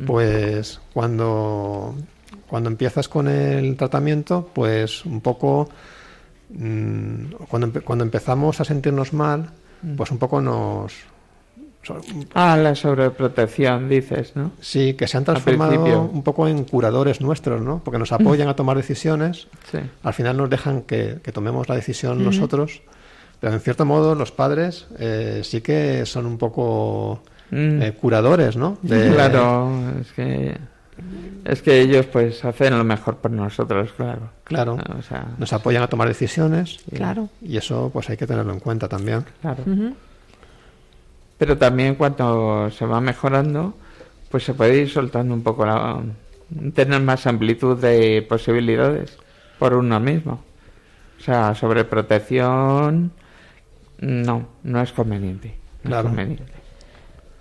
pues cuando, cuando empiezas con el tratamiento, pues un poco, mm, cuando, cuando empezamos a sentirnos mal, pues un poco nos... Ah, la sobreprotección, dices, ¿no? Sí, que se han transformado un poco en curadores nuestros, ¿no? Porque nos apoyan a tomar decisiones Sí. al final nos dejan que, que tomemos la decisión nosotros, pero en cierto modo los padres eh, sí que son un poco Mm. eh, curadores, ¿no? De- Claro, es que es que ellos pues hacen lo mejor por nosotros, claro. Claro, Ah, O sea, nos apoyan a tomar decisiones Claro. y eso pues hay que tenerlo en cuenta también. claro. Pero también cuando se va mejorando, pues se puede ir soltando un poco la tener más amplitud de posibilidades por uno mismo. O sea, sobreprotección no, no es conveniente. no es Claro. conveniente.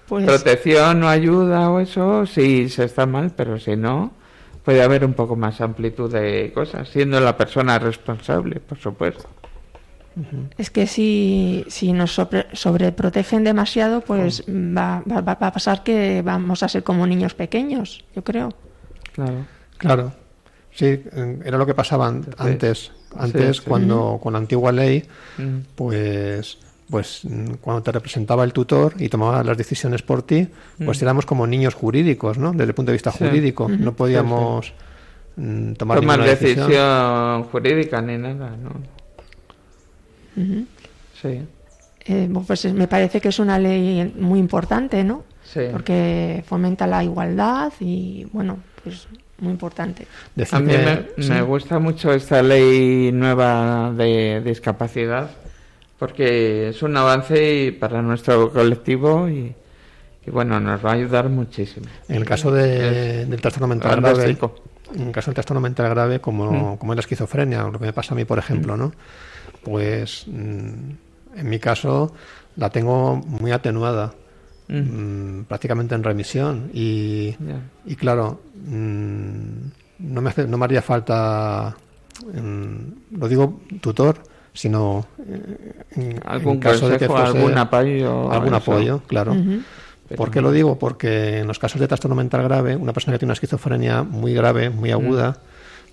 Pues, Protección o ayuda o eso, sí se está mal, pero si no, puede haber un poco más amplitud de cosas, siendo la persona responsable, por supuesto. Es que si, si nos sobre- sobreprotegen demasiado, pues va, va- va a pasar que vamos a ser como niños pequeños, yo creo. Claro. Claro, sí, era lo que pasaba an- antes. Antes, sí. cuando con la antigua ley, pues pues cuando te representaba el tutor y tomaba las decisiones por ti, pues éramos como niños jurídicos, ¿no? Desde el punto de vista. Sí. jurídico, no podíamos mm, tomar, Tomar decisión. decisión. jurídica ni nada, ¿no? Sí, Eh, pues es- me parece que es una ley muy importante, ¿no? sí. Porque fomenta la igualdad y, bueno, pues muy importante. Decir A mí que- me, sí. me gusta mucho esta ley nueva de discapacidad porque es un avance y para nuestro colectivo y, y bueno, nos va a ayudar muchísimo. En el caso de- del trastorno mental grave. En el caso del trastorno mental grave, como, Mm. como es la esquizofrenia, o lo que me pasa a mí, por ejemplo, ¿no? Pues mm, en mi caso la tengo muy atenuada, Mm. mm, prácticamente en remisión. Y, Ya. y claro, mm, no, me hace- no me haría falta, mm, lo digo tutor, sino eh, en, Algún en caso de que consejo, fuese algún apoyo, algún apoyo, claro. Pero- ¿Por qué lo digo? Porque en los casos de trastorno mental grave, una persona que tiene una esquizofrenia muy grave, muy aguda,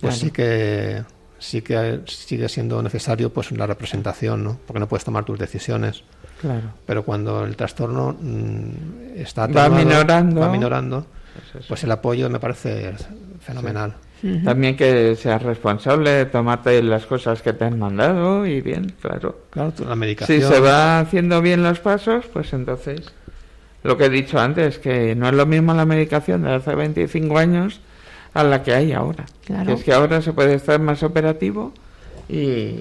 pues. Claro. sí que sí que sigue siendo necesario pues la representación, ¿no? Porque no puedes tomar tus decisiones. Claro. Pero cuando el trastorno mm, está Va minorando. va minorando, Pues pues el apoyo me parece fenomenal. También que seas responsable de tomarte las cosas que te han mandado y bien, claro. Claro, la medicación. Si se va haciendo bien los pasos, pues entonces, lo que he dicho antes, que no es lo mismo la medicación de hace 25 años a la que hay ahora. Claro. es que ahora se puede estar más operativo y,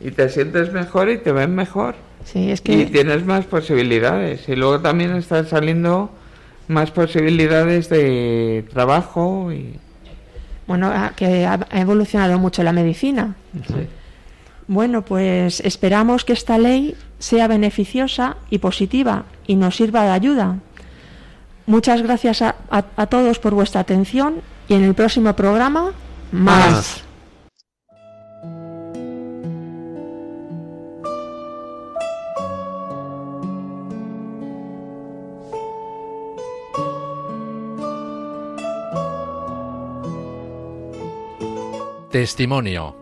y te sientes mejor y te ven mejor. Sí, es Y tienes más posibilidades. Y luego también están saliendo más posibilidades de trabajo y... bueno, ha- que ha ha evolucionado mucho la medicina. Bueno, pues esperamos que esta ley sea beneficiosa y positiva y nos sirva de ayuda. Muchas gracias a, a- a todos por vuestra atención y en el próximo programa más. Más. Testimonio.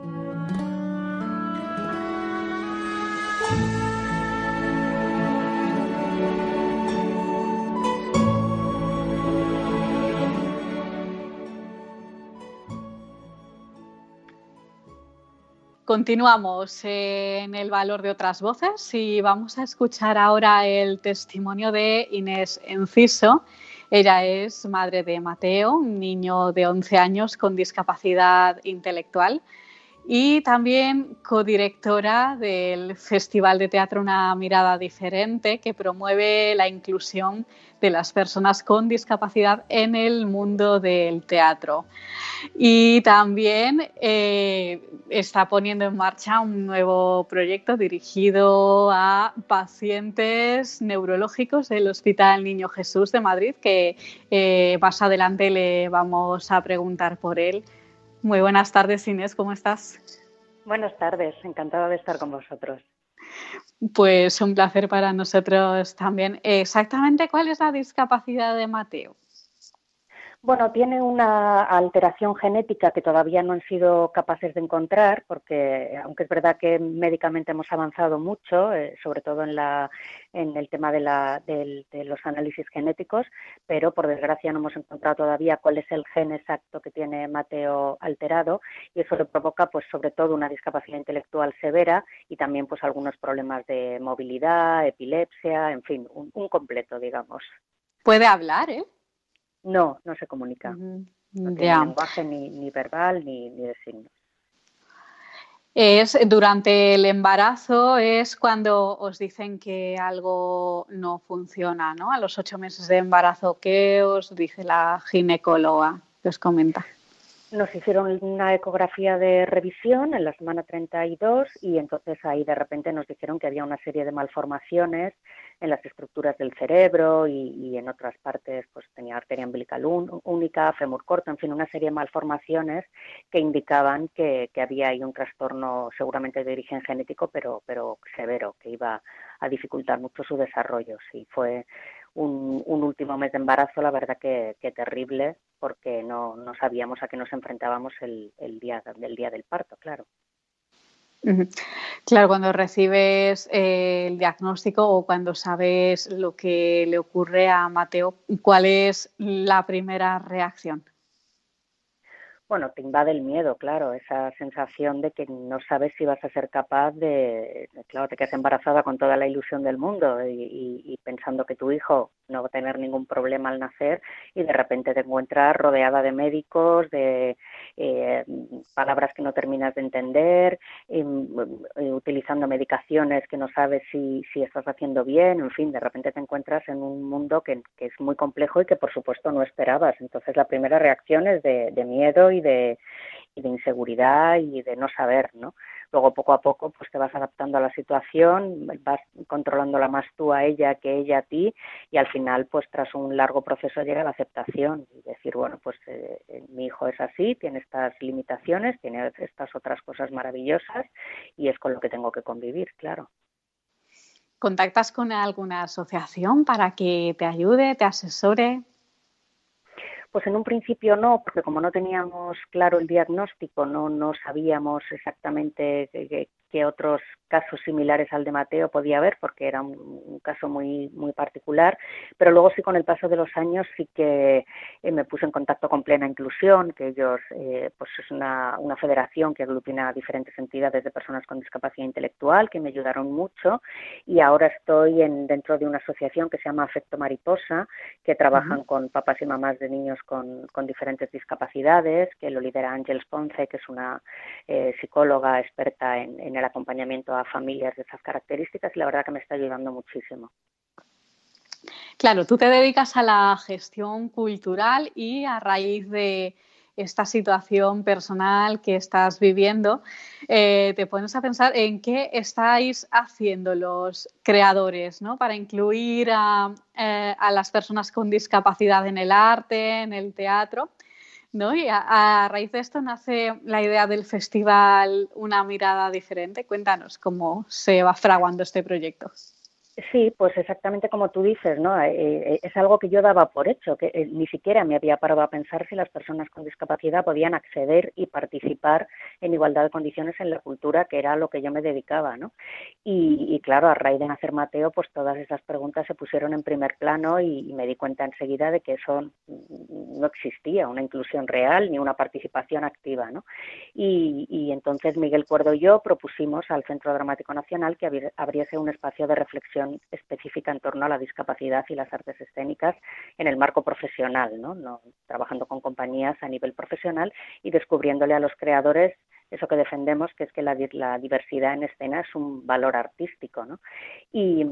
Continuamos en el valor de otras voces y vamos a escuchar ahora el testimonio de Inés Enciso. Ella es madre de Mateo, un niño de 11 años con discapacidad intelectual y también codirectora del Festival de Teatro Una Mirada Diferente que promueve la inclusión de las personas con discapacidad en el mundo del teatro. Y también eh, está poniendo en marcha un nuevo proyecto dirigido a pacientes neurológicos del Hospital Niño Jesús de Madrid, que eh, más adelante le vamos a preguntar por él. Muy buenas tardes, Inés, ¿cómo estás? Buenas tardes, encantada de estar con vosotros. Pues un placer para nosotros también. Exactamente, ¿cuál es la discapacidad de Mateo? Bueno, tiene una alteración genética que todavía no han sido capaces de encontrar, porque aunque es verdad que médicamente hemos avanzado mucho, eh, sobre todo en, la, en el tema de, la, del- de los análisis genéticos, pero por desgracia no hemos encontrado todavía cuál es el gen exacto que tiene Mateo alterado y eso le provoca, pues, sobre todo una discapacidad intelectual severa y también, pues, algunos problemas de movilidad, epilepsia, en fin, un completo, digamos. Puede hablar, ¿eh? No, no se comunica. No tiene Ya. lenguaje ni, ni verbal ni, ni de signos. Es durante el embarazo es cuando os dicen que algo no funciona, ¿no? A los ocho meses de embarazo, ¿qué os dice la ginecóloga? ¿Qué os comenta? Nos hicieron una ecografía de revisión en la semana 32 y entonces ahí de repente nos dijeron que había una serie de malformaciones en las estructuras del cerebro y, y en otras partes pues tenía arteria umbilical un- única, fémur corto, en fin, una serie de malformaciones que indicaban que, que había ahí un trastorno seguramente de origen genético, pero, pero severo, que iba a dificultar mucho su desarrollo. Sí, fue un, un último mes de embarazo, la verdad que, que terrible, porque no, no sabíamos a qué nos enfrentábamos el, el día del día del parto, claro. Claro, cuando recibes eh, el diagnóstico o cuando sabes lo que le ocurre a Mateo, ¿cuál es la primera reacción? Bueno, te invade el miedo, claro, esa sensación de que no sabes si vas a ser capaz de, claro, te quedas embarazada con toda la ilusión del mundo y pensando que tu hijo no va a tener ningún problema al nacer y de repente te encuentras rodeada de médicos, de eh, palabras que no terminas de entender, utilizando medicaciones que no sabes si, si estás haciendo bien, en fin, de repente te encuentras en un mundo que, que es muy complejo y que por supuesto no esperabas. Entonces la primera reacción es de, de miedo y de, y de inseguridad y de no saber, ¿no? Luego poco a poco pues te vas adaptando a la situación, vas controlándola más tú a ella que ella a ti y al final pues tras un largo proceso llega la aceptación y decir bueno pues eh, eh, mi hijo es así, tiene estas limitaciones, tiene estas otras cosas maravillosas y es con lo que tengo que convivir, claro. ¿Contactas con alguna asociación para que te ayude, te asesore? Pues en un principio no, porque como no teníamos claro el diagnóstico, no, no sabíamos exactamente qué, qué otros casos similares al de Mateo podía haber, porque era un, caso muy, muy particular, pero luego sí con el paso de los años sí que eh, me puse en contacto con Plena Inclusión, que ellos, eh, pues es una, una federación que aglutina a diferentes entidades de personas con discapacidad intelectual, que me ayudaron mucho, y ahora estoy en, dentro de una asociación que se llama Afecto Mariposa, que trabajan con papás y mamás de niños con, con diferentes discapacidades, que lo lidera Ángel Ponce, que es una eh, psicóloga experta en, en el acompañamiento a familias de esas características y la verdad que me está ayudando muchísimo. Claro, tú te dedicas a la gestión cultural y a raíz de esta situación personal que estás viviendo, eh, te pones a pensar en qué estáis haciendo los creadores ¿no? para incluir a, eh, a, las personas con discapacidad en el arte, en el teatro. ¿No? Y a, raíz de esto nace la idea del festival Una mirada diferente. Cuéntanos cómo se va fraguando este proyecto. Sí, pues exactamente como tú dices, ¿no? Eh, eh, es algo que yo daba por hecho, que eh, ni siquiera me había parado a pensar si las personas con discapacidad podían acceder y participar en igualdad de condiciones en la cultura, que era lo que yo me dedicaba, ¿no? Y, claro, a raíz de nacer Mateo, pues todas esas preguntas se pusieron en primer plano y, me di cuenta enseguida de que eso no existía, una inclusión real ni una participación activa, ¿no? Y, y entonces Miguel Cuerdo y yo propusimos al Centro Dramático Nacional que abriese un espacio de reflexión específica en torno a la discapacidad y las artes escénicas en el marco profesional, ¿no? no trabajando con compañías a nivel profesional y descubriéndole a los creadores eso que defendemos, que es que la, diversidad en escena es un valor artístico. ¿no? Y,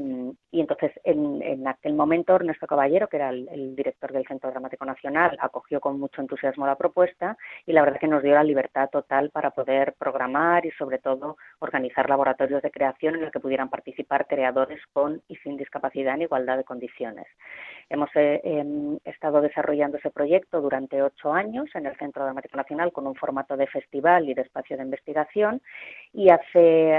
entonces, en, aquel momento, Ernesto Caballero, que era el, director del Centro Dramático Nacional, acogió con mucho entusiasmo la propuesta y la verdad que nos dio la libertad total para poder programar y, sobre todo, organizar laboratorios de creación en los que pudieran participar creadores con y sin discapacidad en igualdad de condiciones. Hemos eh, em, estado desarrollando ese proyecto durante ocho años en el Centro Dramático Nacional con un formato de festival y de espacio de investigación y hace,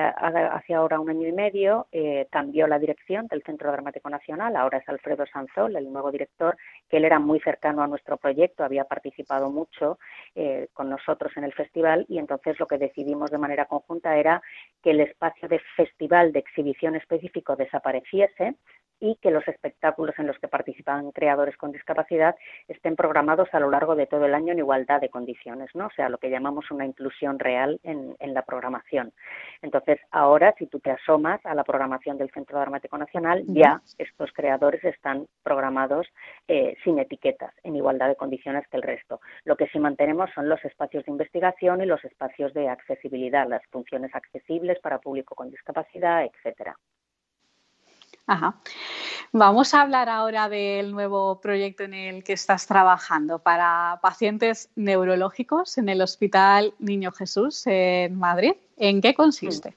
ahora un año y medio eh, cambió la dirección del Centro Dramático Nacional, ahora es Alfredo Sanzol, el nuevo director, que él era muy cercano a nuestro proyecto, había participado mucho eh, con nosotros en el festival y entonces lo que decidimos de manera conjunta era que el espacio de festival de exhibición específico desapareciese y que los espectáculos en los que participan creadores con discapacidad estén programados a lo largo de todo el año en igualdad de condiciones, ¿no? O sea, lo que llamamos una inclusión real en, la programación. Entonces, ahora, si tú te asomas a la programación del Centro Dramático Nacional, ya estos creadores están programados eh, sin etiquetas, en igualdad de condiciones que el resto. Lo que sí mantenemos son los espacios de investigación y los espacios de accesibilidad, las funciones accesibles para público con discapacidad, etcétera. Ajá. Vamos a hablar ahora del nuevo proyecto en el que estás trabajando para pacientes neurológicos en el Hospital Niño Jesús en Madrid. ¿En qué consiste?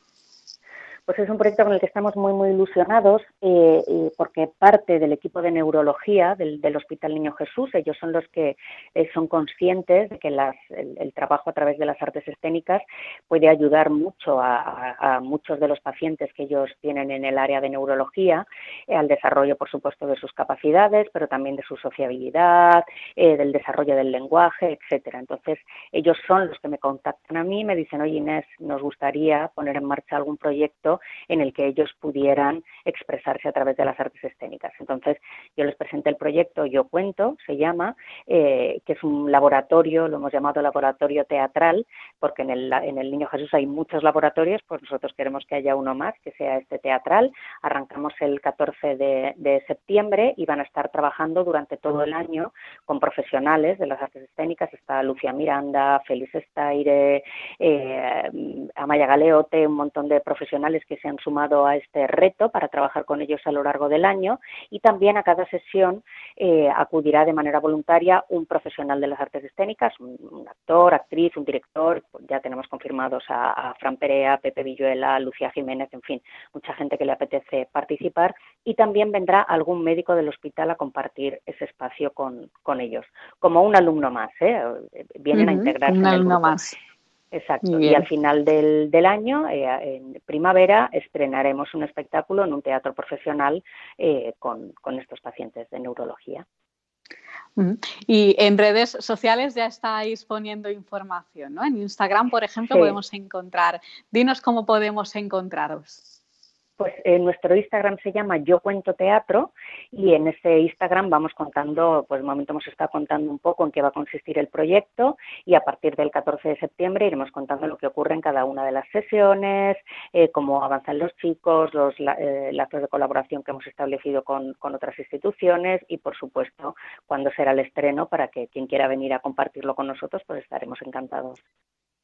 Pues es un proyecto con el que estamos muy, muy ilusionados eh, eh, porque parte del equipo de neurología del, Hospital Niño Jesús, ellos son los que eh, son conscientes de que el, trabajo a través de las artes escénicas puede ayudar mucho a, muchos de los pacientes que ellos tienen en el área de neurología, al desarrollo, por supuesto, de sus capacidades, pero también de su sociabilidad, del desarrollo del lenguaje, etcétera. Entonces, ellos son los que me contactan a mí y me dicen, oye Inés, nos gustaría poner en marcha algún proyecto en el que ellos pudieran expresarse a través de las artes escénicas. Entonces, yo les presenté el proyecto Yo Cuento, se llama, eh, que es un laboratorio, lo hemos llamado laboratorio teatral, porque en el, en el Niño Jesús hay muchos laboratorios, pues nosotros queremos que haya uno más, que sea este teatral. Arrancamos el 14 de, septiembre y van a estar trabajando durante todo el año con profesionales de las artes escénicas. Está Lucia Miranda, Félix Estaire, eh, Amaya Galeote, un montón de profesionales que se han sumado a este reto para trabajar con ellos a lo largo del año y también a cada sesión eh, acudirá de manera voluntaria un profesional de las artes escénicas, un, actor, actriz, un director, ya tenemos confirmados a, Fran Perea, Pepe Villuela, Lucía Jiménez, en fin, mucha gente que le apetece participar y también vendrá algún médico del hospital a compartir ese espacio con, ellos, como un alumno más, ¿eh? vienen a integrarse. Un alumno más. Exacto. Y al final del, del año, eh, en primavera, estrenaremos un espectáculo en un teatro profesional eh, con, con estos pacientes de neurología. Y en redes sociales ya estáis poniendo información, ¿no? En Instagram, por ejemplo, podemos encontrar. Dinos cómo podemos encontraros. Pues en nuestro Instagram se llama Yo Cuento Teatro y en ese Instagram vamos contando, pues de momento hemos estado contando un poco en qué va a consistir el proyecto y a partir del 14 de septiembre iremos contando lo que ocurre en cada una de las sesiones, eh, cómo avanzan los chicos, los eh, lazos de colaboración que hemos establecido con, con otras instituciones y por supuesto cuándo será el estreno para que quien quiera venir a compartirlo con nosotros pues estaremos encantados.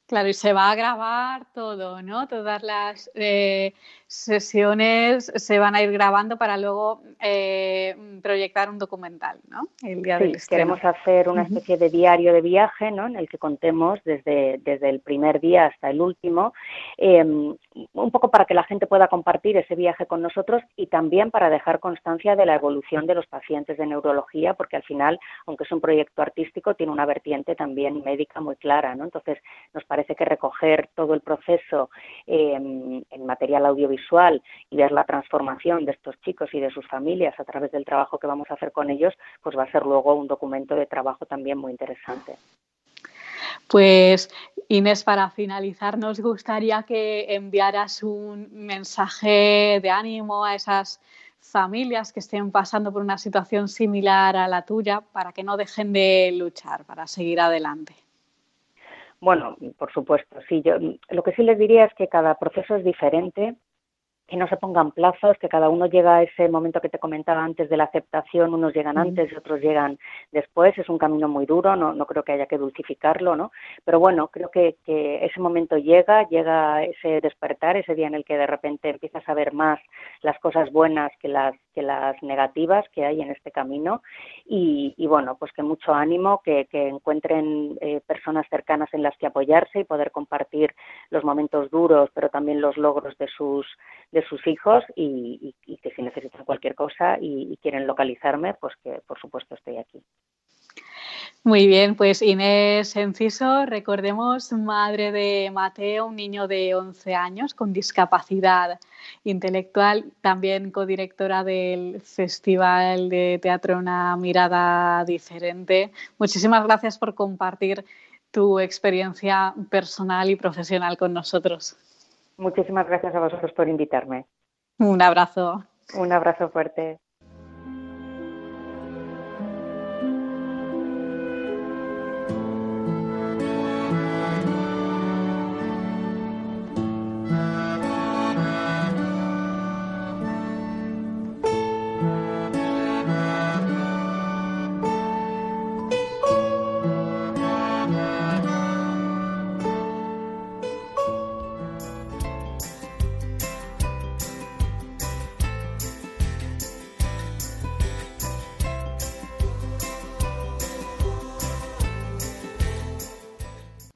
Claro, y se va a grabar todo, ¿no? Todas las eh, sesiones se van a ir grabando para luego eh, proyectar un documental, ¿no? El día sí, queremos hacer una especie de diario de viaje, ¿no? En el que contemos desde, desde el primer día hasta el último, em, un poco para que la gente pueda compartir ese viaje con nosotros y también para dejar constancia de la evolución de los pacientes de neurología, porque al final, aunque es un proyecto artístico, tiene una vertiente también médica muy clara, ¿no? Entonces, nos parece que recoger todo el proceso em, en material audiovisual y ver la transformación de estos chicos y de sus familias a través del trabajo que vamos a hacer con ellos, pues va a ser luego un documento de trabajo también muy interesante. Pues Inés, para finalizar, nos gustaría que enviaras un mensaje de ánimo a esas familias que estén pasando por una situación similar a la tuya para que no dejen de luchar, para seguir adelante. Bueno, por supuesto, sí. Yo lo que sí les diría es que cada proceso es diferente que no se pongan plazos, que cada uno llega a ese momento que te comentaba antes de la aceptación, unos llegan antes y otros llegan después, es un camino muy duro, no, no creo que haya que dulcificarlo, ¿no? Pero bueno, creo que, que ese momento llega, llega ese despertar, ese día en el que de repente empiezas a ver más las cosas buenas que las, que las negativas que hay en este camino y, y bueno, pues que mucho ánimo, que, que encuentren eh, personas cercanas en las que apoyarse y poder compartir los momentos duros, pero también los logros de sus de sus hijos y, que si necesitan cualquier cosa y, quieren localizarme, pues que por supuesto estoy aquí. Muy bien, pues Inés Enciso, recordemos, madre de Mateo, un niño de 11 años con discapacidad intelectual, también codirectora del Festival de Teatro Una Mirada Diferente. Muchísimas gracias por compartir tu experiencia personal y profesional con nosotros. Muchísimas gracias a vosotros por invitarme. Un abrazo. Un abrazo fuerte.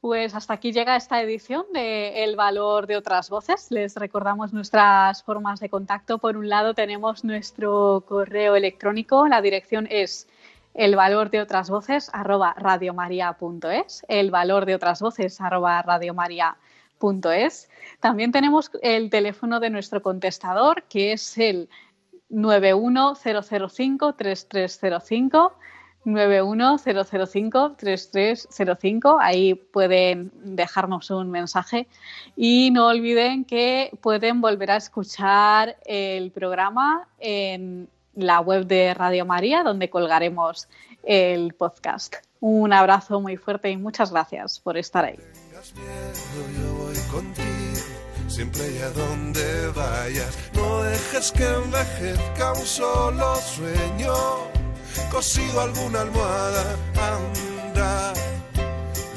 Pues hasta aquí llega esta edición de El valor de otras voces. Les recordamos nuestras formas de contacto. Por un lado tenemos nuestro correo electrónico. La dirección es el valor de otras voces radiomaria.es. El valor de otras voces arroba radiomaria.es. También tenemos el teléfono de nuestro contestador que es el 91005 3305 91005-3305. Ahí pueden dejarnos un mensaje. Y no olviden que pueden volver a escuchar el programa en la web de Radio María, donde colgaremos el podcast. Un abrazo muy fuerte y muchas gracias por estar ahí. No dejes que envejezca un solo sueño cosido alguna almohada. Anda,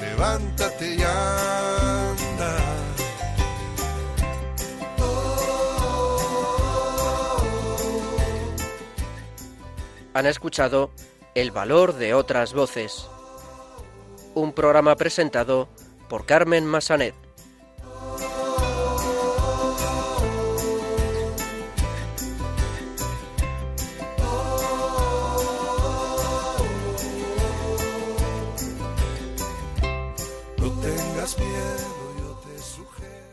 levántate y anda. Han escuchado El valor de otras voces, un programa presentado por Carmen Massanet.